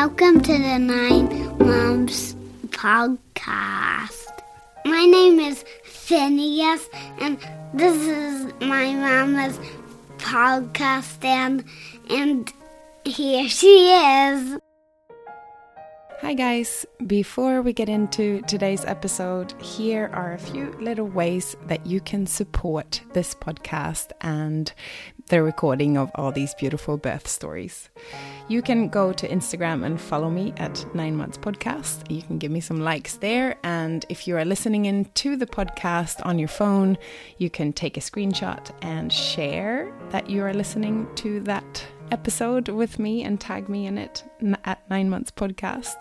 Welcome to the Nine Moms podcast. My name is Phineas, and this is my mama's podcast, and, and here she is. Hi, guys. Before we get into today's episode, here are a few little ways that you can support this podcast and the recording of all these beautiful birth stories. You can go to Instagram and follow me at Nine Months Podcast. You can give me some likes there. And if you are listening in to the podcast on your phone, you can take a screenshot and share that you are listening to that episode with me and tag me in it at Nine Months Podcast,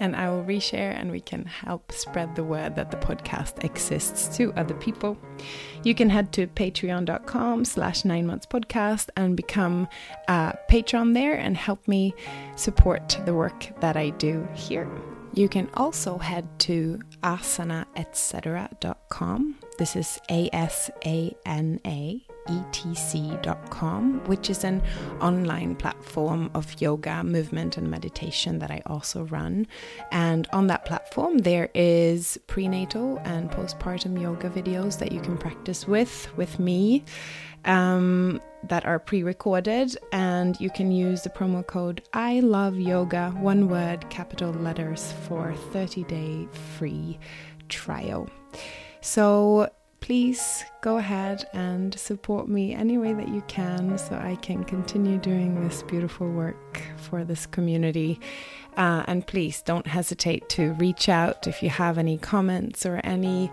and I will reshare and we can help spread the word that the podcast exists to other people. You can head to patreon.com slash nine months podcast and become a patron there and help me support the work that I do here. You can also head to asanaetc.com. This is A S A N A etc.com, which is an online platform of yoga, movement, and meditation that I also run. And on that platform, there is prenatal and postpartum yoga videos that you can practice with, with me. Um, that are pre recorded, and you can use the promo code I love yoga, one word, capital letters, for 30 day free trial. So please go ahead and support me any way that you can so I can continue doing this beautiful work for this community. Uh, and please don't hesitate to reach out if you have any comments or any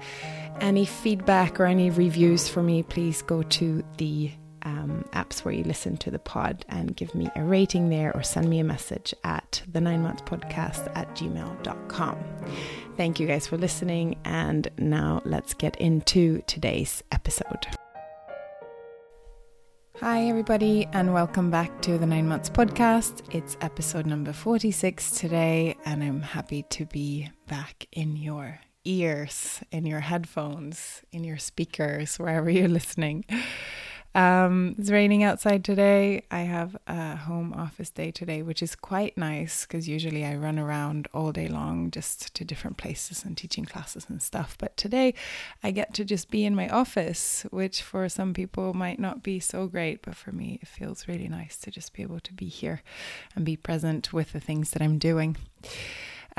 any feedback or any reviews for me. Please go to the um, apps where you listen to the pod and give me a rating there or send me a message at the nine months podcast at gmail.com. Thank you guys for listening. And now let's get into today's episode. Hi, everybody, and welcome back to the Nine Months Podcast. It's episode number 46 today, and I'm happy to be back in your ears, in your headphones, in your speakers, wherever you're listening. Um, it's raining outside today. I have a home office day today, which is quite nice because usually I run around all day long just to different places and teaching classes and stuff. But today I get to just be in my office, which for some people might not be so great, but for me it feels really nice to just be able to be here and be present with the things that I'm doing.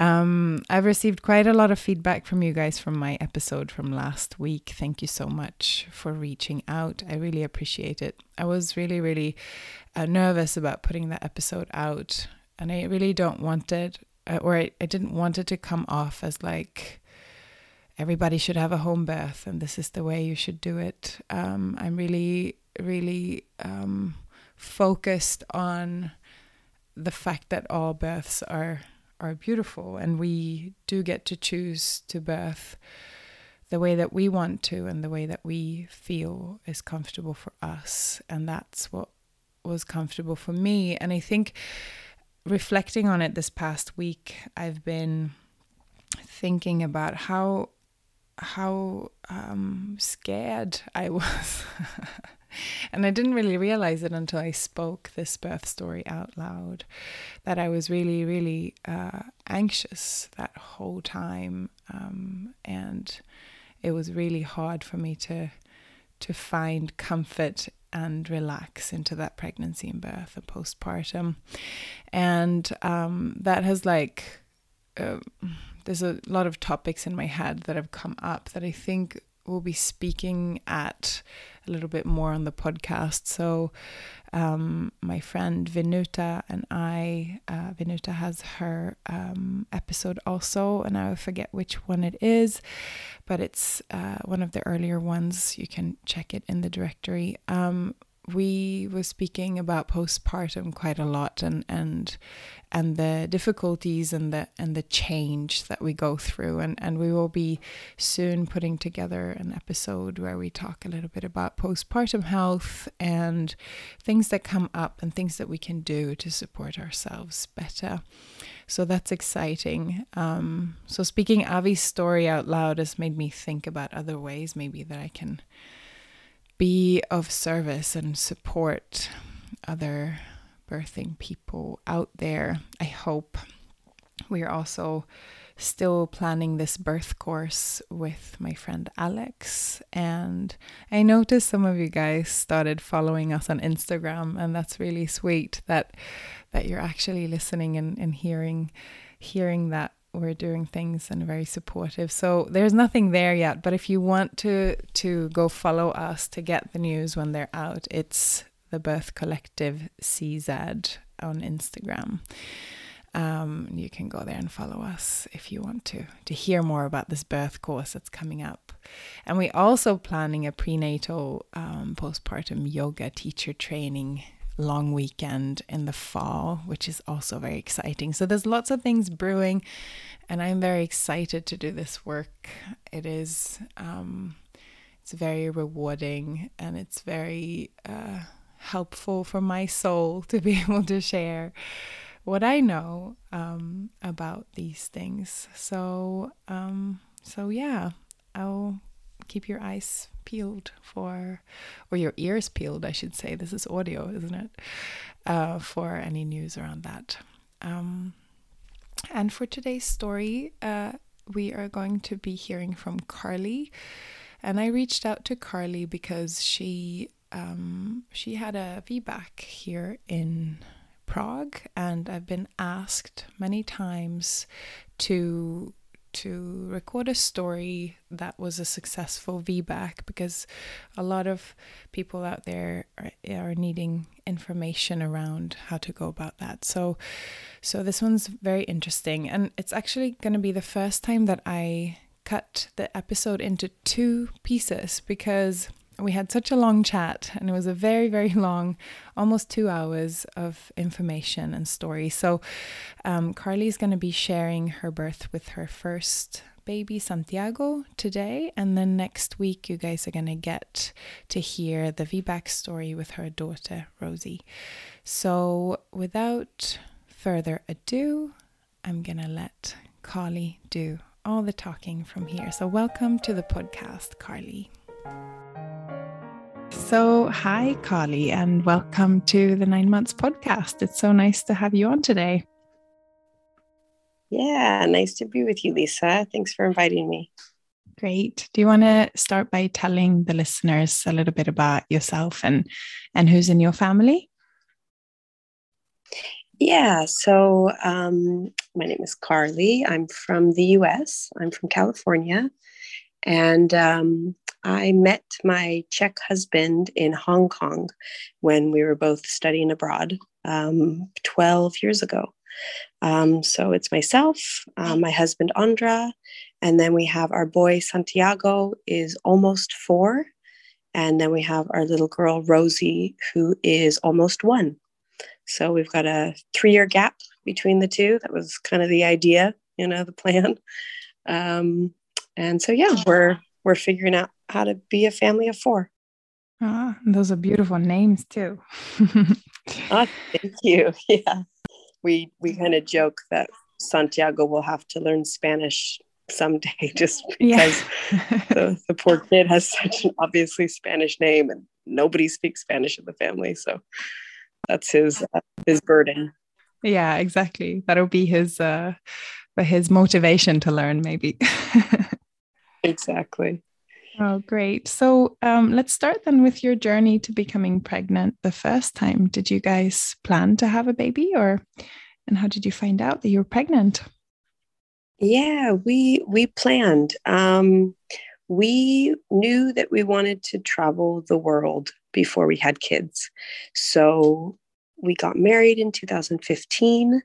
Um, I've received quite a lot of feedback from you guys from my episode from last week. Thank you so much for reaching out. I really appreciate it. I was really, really uh, nervous about putting that episode out, and I really don't want it, uh, or I, I didn't want it to come off as like everybody should have a home birth and this is the way you should do it. Um, I'm really, really um, focused on the fact that all births are are beautiful and we do get to choose to birth the way that we want to and the way that we feel is comfortable for us. And that's what was comfortable for me. And i think reflecting on it this past week i've been thinking about how how um, scared i was and I didn't really realize it until I spoke this birth story out loud that I was really, really uh, anxious that whole time. Um, and it was really hard for me to to find comfort and relax into that pregnancy and birth and postpartum. And um, that has like, uh, there's a lot of topics in my head that have come up that I think will be speaking at a little bit more on the podcast. So, um, my friend Vinuta and I, uh, Vinuta has her um, episode also, and I forget which one it is, but it's uh, one of the earlier ones. You can check it in the directory. Um, we were speaking about postpartum quite a lot and and and the difficulties and the and the change that we go through. And and we will be soon putting together an episode where we talk a little bit about postpartum health and things that come up and things that we can do to support ourselves better. So that's exciting. Um, so speaking avi's story out loud has made me think about other ways maybe that i can be of service and support other birthing people out there. I hope. We are also still planning this birth course with my friend Alex. And I noticed some of you guys started following us on Instagram, and that's really sweet that that you're actually listening and, and hearing hearing that we're doing things and very supportive. So there's nothing there yet, but if you want to to go follow us to get the news when they're out, it's the Birth Collective CZ on Instagram. Um, you can go there and follow us if you want to to hear more about this birth course that's coming up. And we're also planning a prenatal um, postpartum yoga teacher training long weekend in the fall, which is also very exciting. So there's lots of things brewing, and I'm very excited to do this work. It is um, it's very rewarding and it's very uh, helpful for my soul to be able to share what I know um, about these things. So, um, so yeah, I'll keep your eyes peeled for, or your ears peeled, I should say. This is audio, isn't it? Uh, for any news around that. Um, and for today's story, uh, we are going to be hearing from Carly. And I reached out to Carly because she um, she had a VBAC here in Prague, and I've been asked many times to to record a story that was a successful VBAC because a lot of people out there are, are needing information around how to go about that. So so this one's very interesting and it's actually going to be the first time that I cut the episode into two pieces because we had such a long chat and it was a very very long almost two hours of information and story. So um, carly's going to be sharing her birth with her first baby santiago today. And then next week you guys are going to get to hear the vbac story with her daughter rosie. So without further ado i'm going to let carly do all the talking from here. So welcome to the podcast carly so, hi, Carly, and welcome to the Nine Months podcast. It's so nice to have you on today. Yeah, nice to be with you, Lisa. Thanks for inviting me. Great. Do you want to start by telling the listeners a little bit about yourself and and who's in your family? Yeah, so um, my name is Carly. I'm from the US. I'm from California. And um, I met my Czech husband in Hong Kong when we were both studying abroad um, 12 years ago. Um, so it's myself, uh, my husband Andra, and then we have our boy Santiago is almost four, and then we have our little girl Rosie who is almost one. So we've got a three-year gap between the two. That was kind of the idea, you know, the plan. Um, and so yeah, we're we're figuring out how to be a family of four. Ah, those are beautiful names too. oh, thank you. Yeah, we we kind of joke that Santiago will have to learn Spanish someday, just because yeah. the, the poor kid has such an obviously Spanish name, and nobody speaks Spanish in the family. So that's his uh, his burden. Yeah, exactly. That'll be his uh, his motivation to learn, maybe. exactly. Oh, great. So um, let's start then with your journey to becoming pregnant the first time. Did you guys plan to have a baby or and how did you find out that you were pregnant? Yeah, we we planned. Um, we knew that we wanted to travel the world before we had kids. So we got married in 2015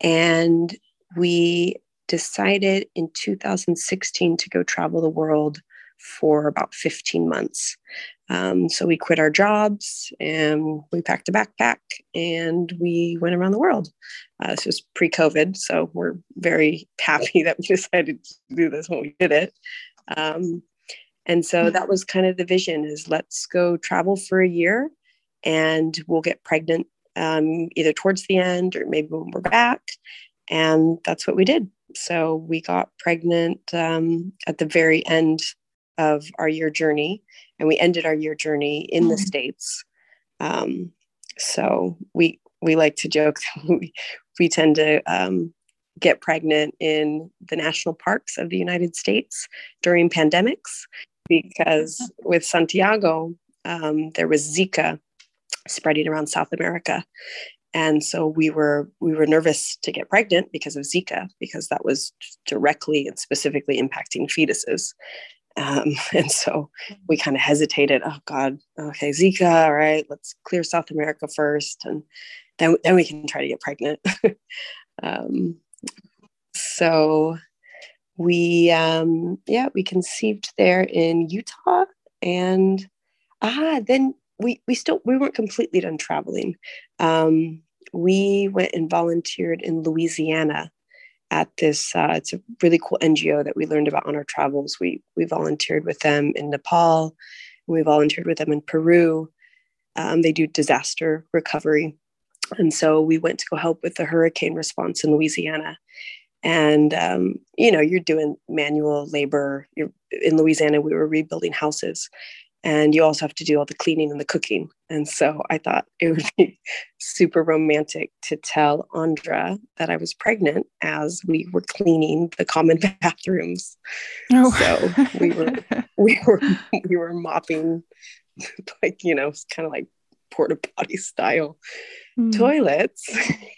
and we decided in 2016 to go travel the world for about 15 months. Um, so we quit our jobs and we packed a backpack and we went around the world. Uh, this was pre COVID, so we're very happy that we decided to do this when we did it. Um, and so that was kind of the vision is let's go travel for a year and we'll get pregnant um, either towards the end or maybe when we're back. And that's what we did. So we got pregnant um, at the very end of our year journey, and we ended our year journey in the mm-hmm. states. Um, so we we like to joke we, we tend to um, get pregnant in the national parks of the United States during pandemics because with Santiago, um, there was Zika spreading around South America. And so we were we were nervous to get pregnant because of Zika, because that was directly and specifically impacting fetuses. Um, and so we kind of hesitated. Oh God, okay, Zika. All right, let's clear South America first, and then then we can try to get pregnant. um, so we um yeah we conceived there in utah and ah then we we still we weren't completely done traveling um we went and volunteered in louisiana at this uh, it's a really cool ngo that we learned about on our travels. We we volunteered with them in nepal. We volunteered with them in peru. Um, they do disaster recovery. And so we went to go help with the hurricane response in louisiana. And um, you know you're doing manual labor. You're in louisiana we were rebuilding houses and you also have to do all the cleaning and the cooking and so i thought it would be super romantic to tell andra that i was pregnant as we were cleaning the common bathrooms oh. so we were we were we were mopping like you know kind of like porta potty style mm. toilets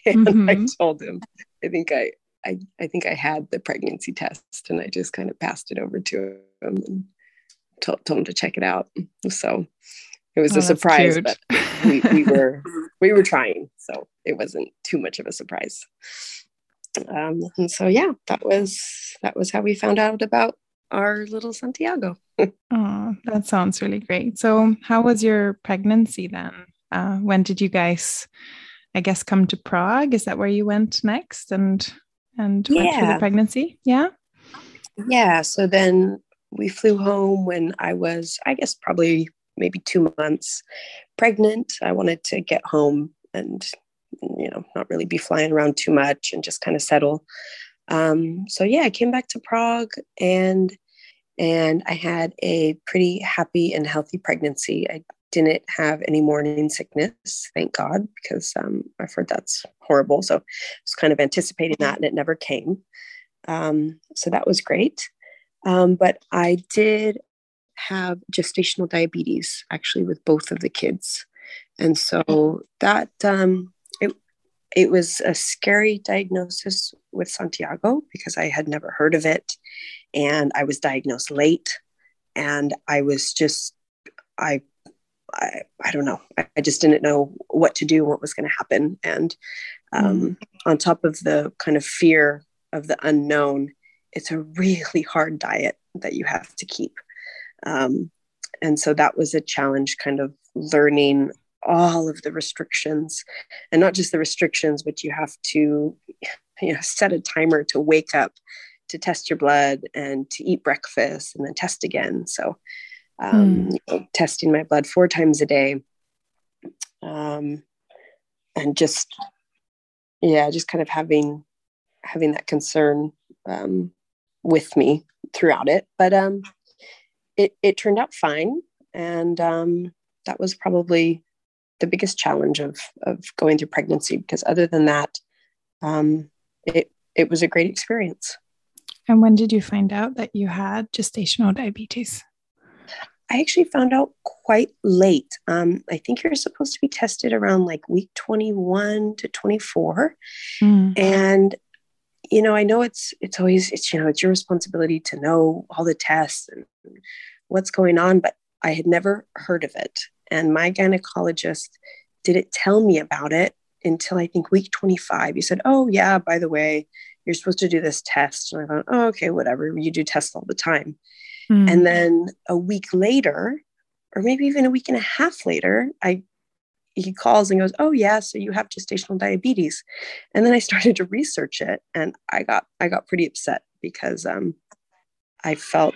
and mm-hmm. i told him i think i I, I think I had the pregnancy test and I just kind of passed it over to him and told, told him to check it out. So it was oh, a surprise, but we, we were we were trying, so it wasn't too much of a surprise. Um, and so yeah, that was that was how we found out about our little Santiago. oh, that sounds really great. So how was your pregnancy then? Uh, when did you guys, I guess, come to Prague? Is that where you went next? And and yeah. went through the pregnancy. Yeah. Yeah. So then we flew home when I was, I guess, probably maybe two months pregnant. I wanted to get home and, you know, not really be flying around too much and just kind of settle. Um, so yeah, I came back to Prague and and I had a pretty happy and healthy pregnancy. I didn't have any morning sickness, thank God, because um, I've heard that's horrible. So I was kind of anticipating that and it never came. Um, so that was great. Um, but I did have gestational diabetes actually with both of the kids. And so that um, it, it was a scary diagnosis with Santiago because I had never heard of it. And I was diagnosed late. And I was just, I I, I don't know. I, I, just didn't know what to do, what was going to happen. And um, mm. on top of the kind of fear of the unknown, it's a really hard diet that you have to keep. Um, and so that was a challenge, kind of learning all of the restrictions and not just the restrictions, but you have to you know, set a timer to wake up to test your blood and to eat breakfast and then test again. So um, mm. you know, testing my blood four times a day, um, and just yeah, just kind of having having that concern um, with me throughout it. But um, it it turned out fine, and um, that was probably the biggest challenge of of going through pregnancy. Because other than that, um, it it was a great experience. And when did you find out that you had gestational diabetes? I actually found out quite late. Um, I think you're supposed to be tested around like week 21 to 24. Mm. And you know, I know it's it's always it's you know it's your responsibility to know all the tests and what's going on, but I had never heard of it. And my gynecologist didn't tell me about it until I think week 25. He said, Oh, yeah, by the way, you're supposed to do this test. And I thought, Oh, okay, whatever. You do tests all the time. Mm. And then a week later, or maybe even a week and a half later, I he calls and goes, "Oh yeah, so you have gestational diabetes." And then I started to research it, and I got I got pretty upset because um, I felt,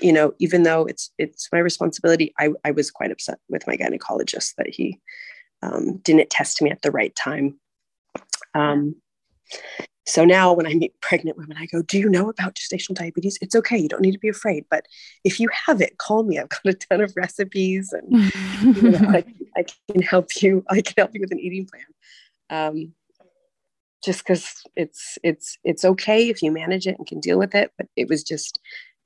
you know, even though it's it's my responsibility, I I was quite upset with my gynecologist that he um, didn't test me at the right time. Um, so now when I meet pregnant women, I go, Do you know about gestational diabetes? It's okay. You don't need to be afraid. But if you have it, call me. I've got a ton of recipes and you know, I, I, can help you. I can help you with an eating plan. Um, just because it's it's it's okay if you manage it and can deal with it, but it was just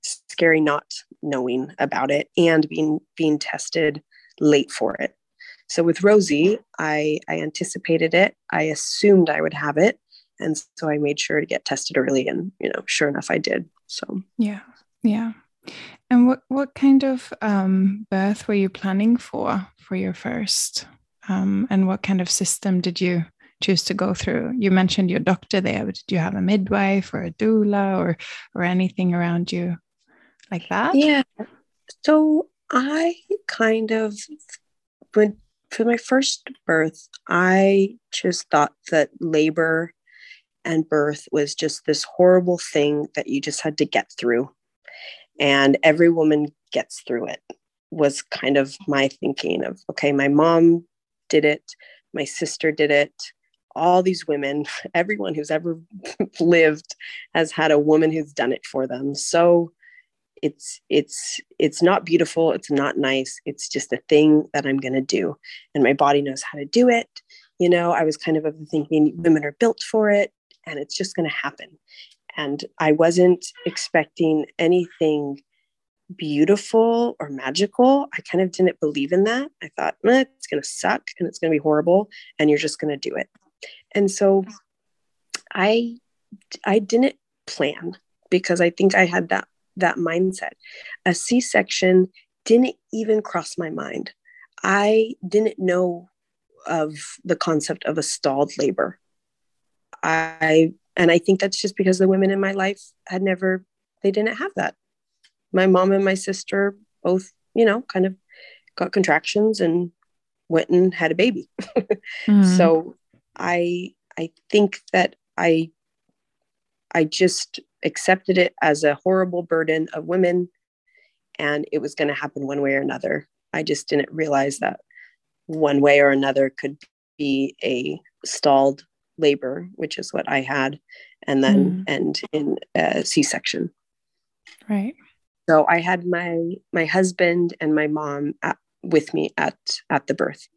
scary not knowing about it and being being tested late for it. So with Rosie, I I anticipated it. I assumed I would have it and so i made sure to get tested early and you know sure enough i did. So. Yeah. Yeah. And what what kind of um, birth were you planning for for your first? Um, and what kind of system did you choose to go through? You mentioned your doctor there but did you have a midwife or a doula or or anything around you like that? Yeah. So i kind of when for my first birth i just thought that labor and birth was just this horrible thing that you just had to get through. And every woman gets through it, was kind of my thinking of, okay, my mom did it, my sister did it, all these women, everyone who's ever lived has had a woman who's done it for them. So it's it's it's not beautiful it's not nice it's just a thing that i'm going to do and my body knows how to do it you know i was kind of of the thinking women are built for it and it's just going to happen. And I wasn't expecting anything beautiful or magical. I kind of didn't believe in that. I thought, eh, it's going to suck and it's going to be horrible and you're just going to do it. And so I I didn't plan because I think I had that that mindset. A C-section didn't even cross my mind. I didn't know of the concept of a stalled labor. I and I think that's just because the women in my life had never they didn't have that. My mom and my sister both, you know, kind of got contractions and went and had a baby. mm. So I I think that I I just accepted it as a horrible burden of women and it was going to happen one way or another. I just didn't realize that one way or another could be a stalled labor, which is what I had, and then mm. end in a C-section. Right. So I had my my husband and my mom at, with me at at the birth.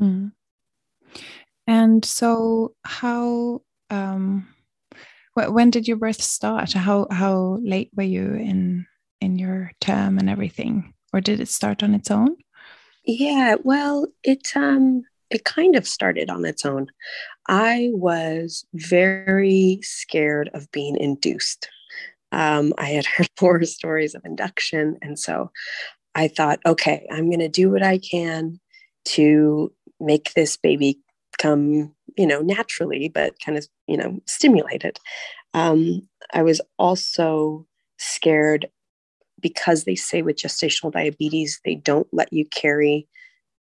Mm. And so, how um, wh- when did your birth start? How how late were you in in your term and everything, or did it start on its own? Yeah, well, it um it kind of started on its own. I was very scared of being induced. Um, I had heard horror stories of induction. And so I thought, okay, I'm going to do what I can to make this baby come, you know, naturally, but kind of, you know, stimulated. Um, I was also scared because they say with gestational diabetes, they don't let you carry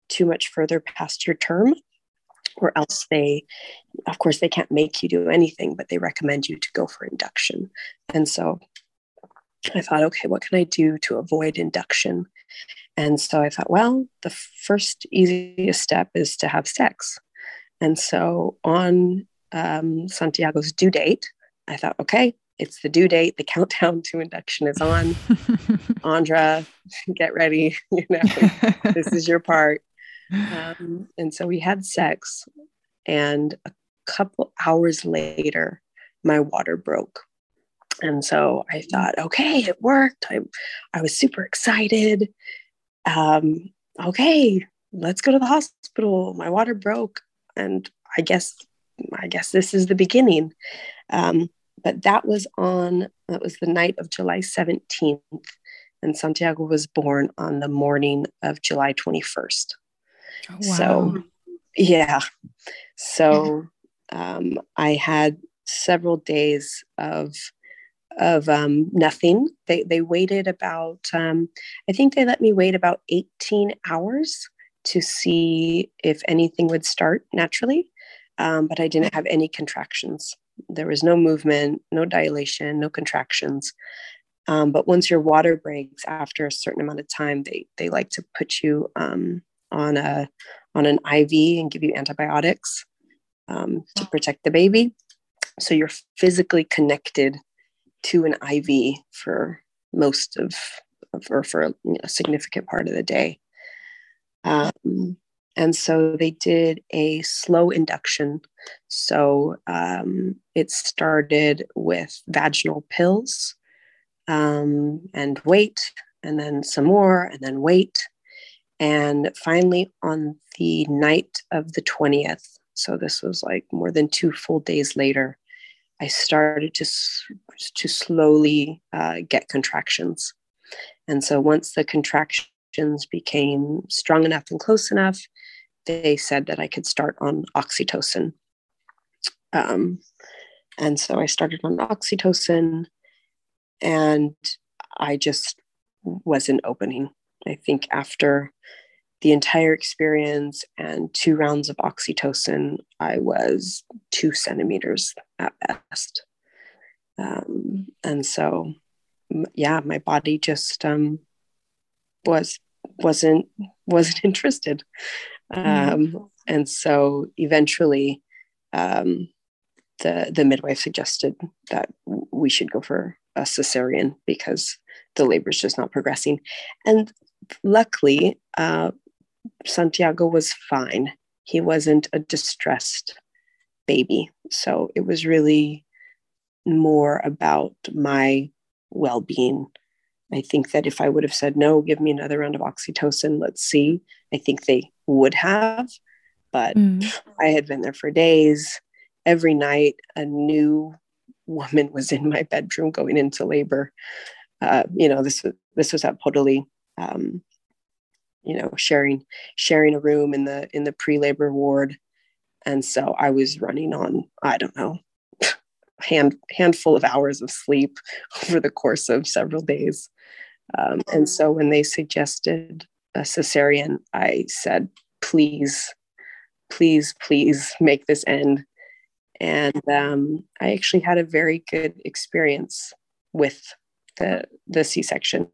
too much further past your term or else they of course they can't make you do anything but they recommend you to go for induction. And so i thought okay what can i do to avoid induction? And so i thought well the first easiest step is to have sex. And so on um, santiago's due date i thought okay it's the due date. The countdown to induction is on. Andra get ready. You know this is your part um, and so we had sex, and a couple hours later, my water broke. And so I thought, okay, it worked. I, I was super excited. Um, okay, let's go to the hospital. My water broke, and I guess, I guess this is the beginning. Um, but that was on that was the night of July 17th, and Santiago was born on the morning of July 21st. Oh, wow. So, yeah. So, um, I had several days of of um, nothing. They they waited about. Um, I think they let me wait about eighteen hours to see if anything would start naturally, um, but I didn't have any contractions. There was no movement, no dilation, no contractions. Um, but once your water breaks after a certain amount of time, they they like to put you um, on a on an IV and give you antibiotics um, to protect the baby. so you're physically connected to an IV for most of, of or for a you know, significant part of the day. Um, and so they did a slow induction. So um, it started with vaginal pills um, and wait, and then some more, and then wait. And finally, on the night of the 20th, so this was like more than two full days later, I started to, to slowly uh, get contractions. And so once the contractions became strong enough and close enough, they said that I could start on oxytocin. Um, and so I started on oxytocin and I just wasn't opening. I think after the entire experience and two rounds of oxytocin, I was two centimeters at best. Um, and so, yeah, my body just um, was wasn't wasn't interested. Mm-hmm. Um, and so eventually, um, the the midwife suggested that we should go for a cesarean because the labor is just not progressing. And luckily, uh, Santiago was fine. He wasn't a distressed baby. So it was really more about my well being. I think that if I would have said, no, give me another round of oxytocin, let's see, I think they would have. But mm. I had been there for days. Every night, a new woman was in my bedroom going into labor. Uh, you know, this was this was at Podoli. Um, you know sharing sharing a room in the in the pre-labor ward. And so i was running on i don't know hand handful of hours of sleep over the course of several days. Um, and so when they suggested a cesarean i said please please please make this end. And um, i actually had a very good experience with the the c-section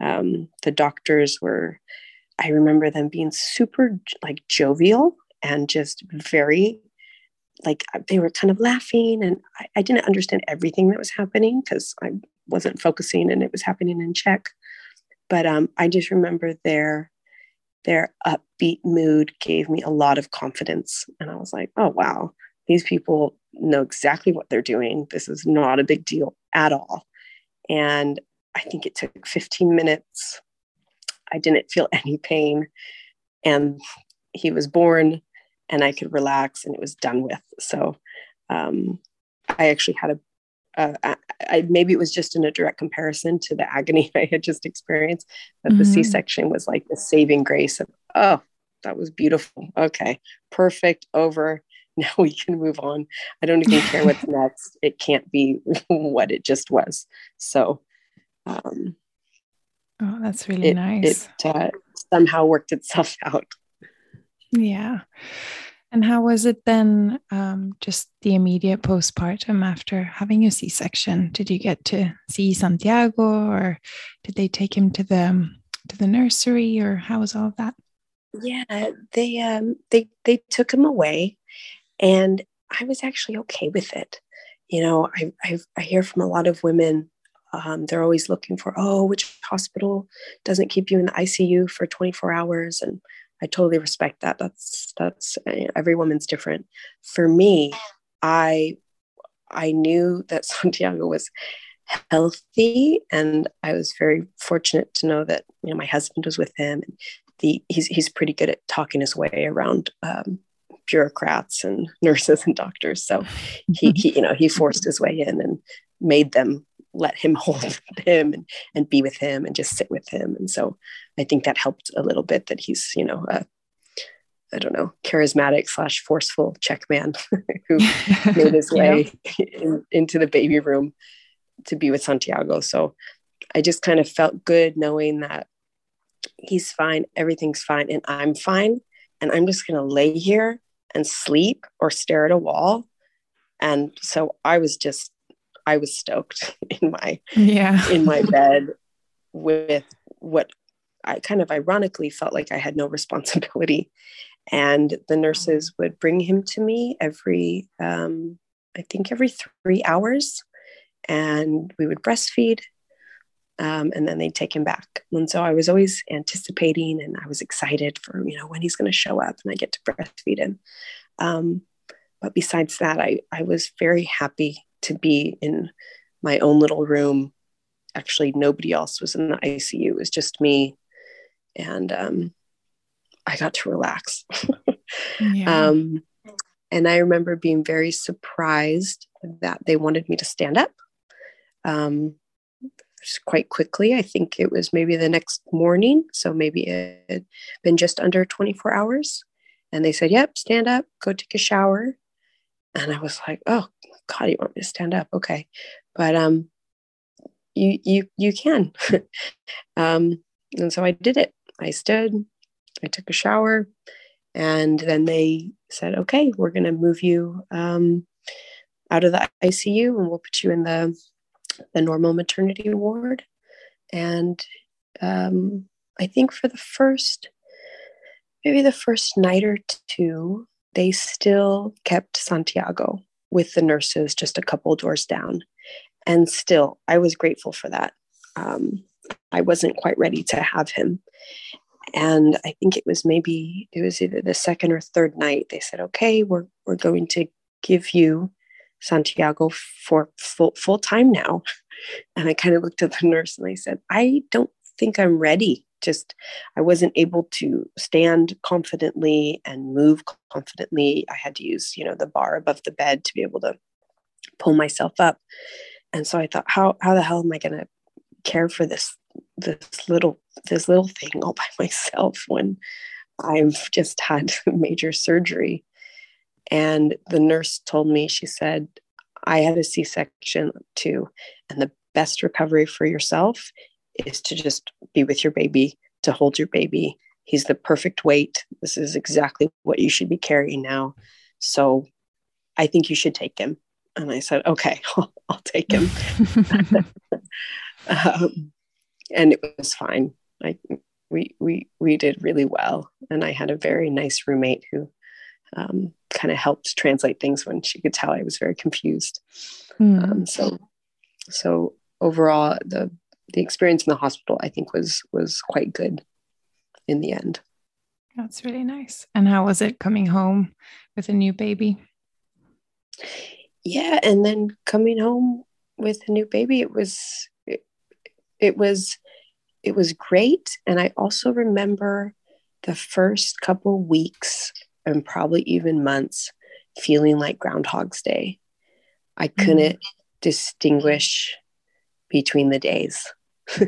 um, the doctors were, I remember them being super like jovial and just very like they were kind of laughing and I, I didn't understand everything that was happening because I wasn't focusing and it was happening in Czech. But um, I just remember their their upbeat mood gave me a lot of confidence. And I was like, oh wow, these people know exactly what they're doing. This is not a big deal at all. And I think it took 15 minutes. I didn't feel any pain. And he was born and I could relax and it was done with. So um, I actually had a, uh, I, I, maybe it was just in a direct comparison to the agony I had just experienced, but mm-hmm. the C section was like the saving grace of, oh, that was beautiful. Okay, perfect, over. Now we can move on. I don't even care what's next. It can't be what it just was. So um, oh, that's really it, nice. It uh, somehow worked itself out. Yeah. And how was it then, um, just the immediate postpartum after having a C section? Did you get to see Santiago or did they take him to the to the nursery or how was all of that? Yeah, they um they they took him away and I was actually okay with it. You know, I I, I hear from a lot of women um, they're always looking for, oh, which hospital doesn't keep you in the ICU for 24 hours? And I totally respect that. That's that's eh, every woman's different. For me, I I knew that Santiago was healthy, and I was very fortunate to know that you know my husband was with him. And the he's he's pretty good at talking his way around um, bureaucrats and nurses and doctors. So he, he you know he forced his way in and made them let him hold him and, and be with him and just sit with him. And so I think that helped a little bit that he's, you know, a, I don't know, charismatic slash forceful Czech man who made his way in, into the baby room to be with Santiago. So I just kind of felt good knowing that he's fine, everything's fine, and I'm fine. And I'm just going to lay here and sleep or stare at a wall. And so I was just I was stoked in my yeah in my bed with what I kind of ironically felt like I had no responsibility. And the nurses would bring him to me every um, I think every three hours, and we would breastfeed. Um, and then they'd take him back. And so I was always anticipating and I was excited for, you know, when he's going to show up and I get to breastfeed him. Um, but besides that, I, I was very happy to be in my own little room. Actually, nobody else was in the ICU. It was just me. And um, I got to relax. yeah. um, and I remember being very surprised that they wanted me to stand up um, quite quickly. I think it was maybe the next morning. So maybe it had been just under 24 hours. And they said, Yep, stand up, go take a shower. And I was like, Oh, God, you want me to stand up? Okay. But um, you you you can. um, and so I did it. I stood, I took a shower, and then they said, okay, we're to move you um, out of the ICU and we'll put you in the, the normal maternity ward. And um, I think for the first, maybe the first night or two, they still kept Santiago with the nurses just a couple doors down. And still, I was grateful for that. Um, I wasn't quite ready to have him and i think it was maybe it was either the second or third night they said okay we're we're going to give you santiago for full full time now and i kind of looked at the nurse and i said i don't think i'm ready just i wasn't able to stand confidently and move confidently i had to use you know the bar above the bed to be able to pull myself up and so i thought how how the hell am i going to care for this this little this little thing all by myself when I've just had major surgery. And the nurse told me, she said, I had a C section too. And the best recovery for yourself is to just be with your baby, to hold your baby. He's the perfect weight. This is exactly what you should be carrying now. So I think you should take him. And I said, okay, I'll, I'll take him. um, and it was fine. Like we we we did really well, and I had a very nice roommate who um, kind of helped translate things when she could tell I was very confused. Mm. Um, so so overall, the the experience in the hospital I think was was quite good in the end. That's really nice. And how was it coming home with a new baby? Yeah, and then coming home with a new baby, it was it was it was great and i also remember the first couple weeks and probably even months feeling like groundhog's day i mm-hmm. couldn't mm. distinguish between the days.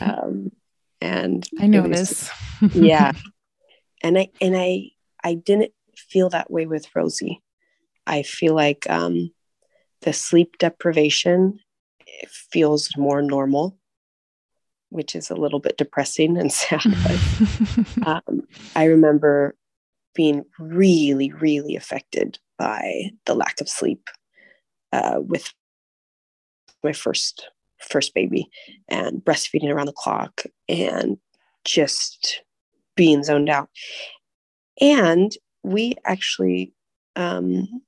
Um, and i notice yeah. And i and i i didn't feel that way with rosie. I feel like um, the sleep deprivation feels more normal, which is a little bit depressing and sad. But um, I remember being really, really affected by the lack of sleep uh, with my first first baby and breastfeeding around the clock and just being zoned out. And we actually um,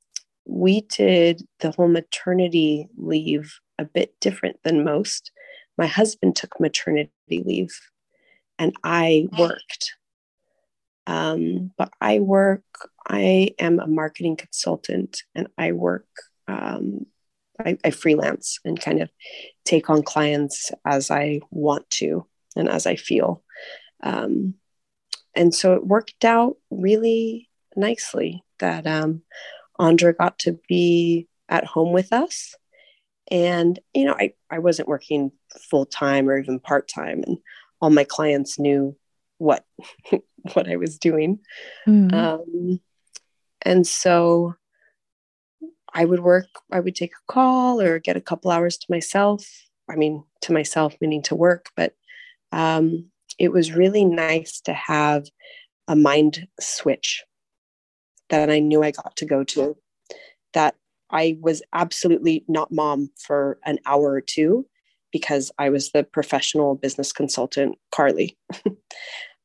we did the whole maternity leave a bit different than most. My husband took maternity leave and I worked. Um, but I work, I am a marketing consultant and I work, um, I, I freelance and kind of take on clients as I want to and as I feel. Um, and so it worked out really nicely that um, Andra got to be at home with us and, you know, I, I wasn't working full time or even part time, and all my clients knew what what I was doing. Mm. Um, and so I would work, I would take a call or get a couple hours to myself. I mean, to myself, meaning to work, but um, it was really nice to have a mind switch that I knew I got to go to that I was absolutely not mom for an hour or two because I was the professional business consultant, Carly.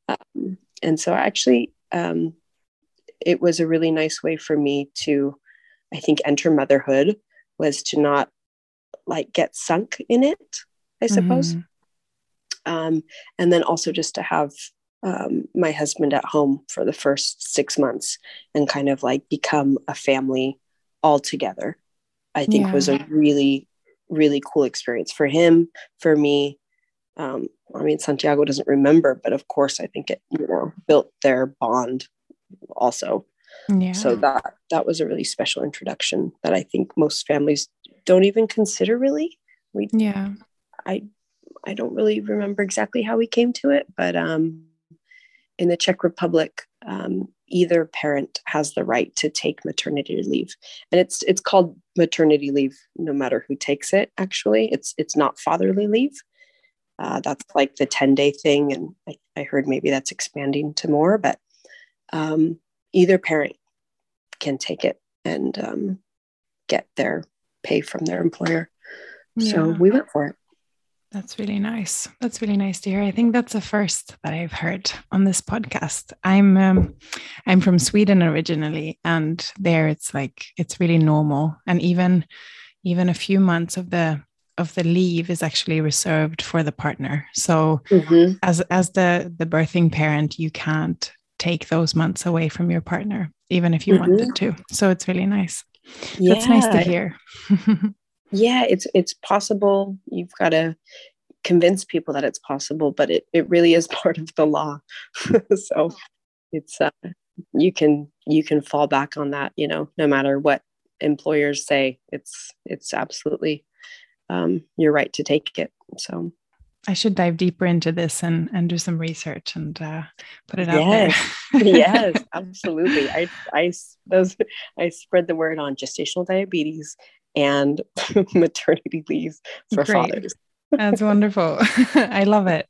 um, and so actually, um, it was a really nice way for me to I think enter motherhood was to not like get sunk in it, I suppose. Mm-hmm. Um, and then also just to have um, my husband at home for the first six months and kind of like become a family all together. I think yeah. was a really, really cool experience for him, for me. Um, I mean, Santiago doesn't remember, but of course, I think it you know built their bond also. Yeah. So that that was a really special introduction that I think most families don't even consider really. We yeah. I I don't really remember exactly how we came to it, but um, in the Czech Republic, um, either parent has the right to take maternity leave, and it's it's called maternity leave no matter who takes it. Actually, it's it's not fatherly leave. Uh, that's like the ten day thing, and I, I, heard maybe that's expanding to more. But um, either parent can take it and um, get their pay from their employer. Yeah. So we went for it. That's really nice. That's really nice to hear. I think that's the first that I've heard on this podcast. I'm um, I'm from Sweden originally, and there it's like it's really normal, and even even a few months of the of the leave is actually reserved for the partner. So mm-hmm. as as the the birthing parent, you can't take those months away from your partner, even if you mm-hmm. wanted to. So it's really nice. Yeah. That's nice to hear. yeah it's it's possible you've got to convince people that it's possible but it, it really is part of the law so it's uh, you can you can fall back on that you know no matter what employers say it's it's absolutely um, you're right to take it so I should dive deeper into this and, and do some research and uh, put it out yes. there. yes, absolutely. I, I, those, I spread the word on gestational diabetes and maternity leave for Great. fathers. That's wonderful. I love it.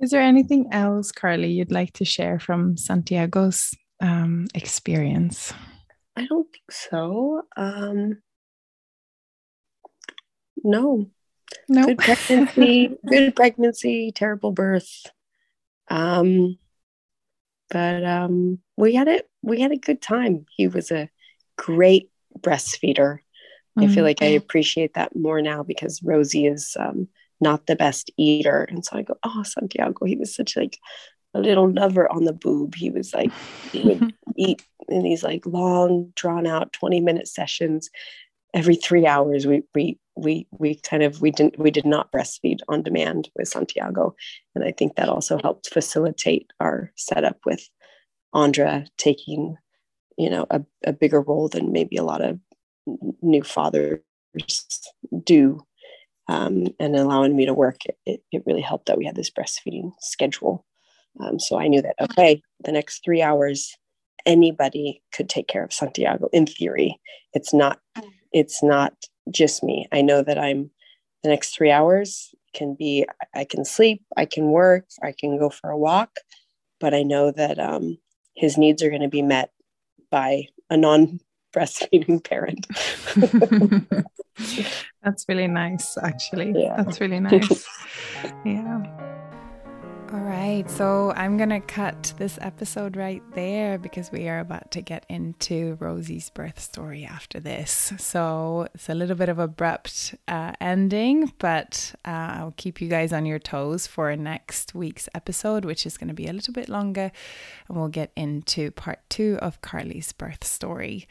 Is there anything else, Carly, you'd like to share from Santiago's um, experience? I don't think so. Um, no. No. Good pregnancy. good pregnancy. Terrible birth. Um, but um, we had it. We had a good time. He was a great breastfeeder. Mm-hmm. I feel mm-hmm. like I appreciate that more now because Rosie is um, not the best eater, and so I go, "Oh, Santiago, he was such like a little lover on the boob. He was like he would eat in these like long, drawn out twenty minute sessions every three hours. We we we we kind of we didn't we did not breastfeed on demand with Santiago, and I think that also helped facilitate our setup with Andra taking you know a, a bigger role than maybe a lot of new fathers do. Um, and allowing me to work it, it really helped that we had this breastfeeding schedule. Um, so i knew that okay the next three hours anybody could take care of santiago in theory. It's not it's not just me i know that i'm the next three hours can be i can sleep i can work i can go for a walk but i know that um, his needs are going to be met by a non breastfeeding parent. That's really nice, actually. Yeah. That's really nice. yeah. All right, so I'm going to cut this episode right there because we are about to get into Rosie's birth story after this. So it's a little bit of abrupt uh, ending, but uh, I'll keep you guys on your toes for next week's episode, which is going to be a little bit longer, and we'll get into part two of Carly's birth story.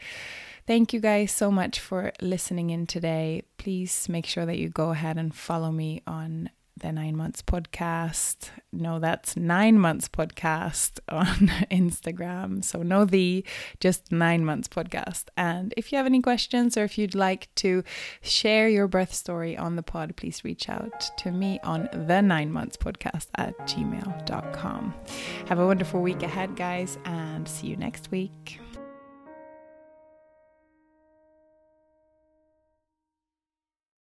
Thank you guys so much for listening in today. Please make sure that you go ahead and follow me on the Nine Months Podcast. No, that's Nine Months Podcast on Instagram. So, no, the just Nine Months Podcast. And if you have any questions or if you'd like to share your birth story on the pod, please reach out to me on the Nine Months Podcast at gmail.com. Have a wonderful week ahead, guys, and see you next week.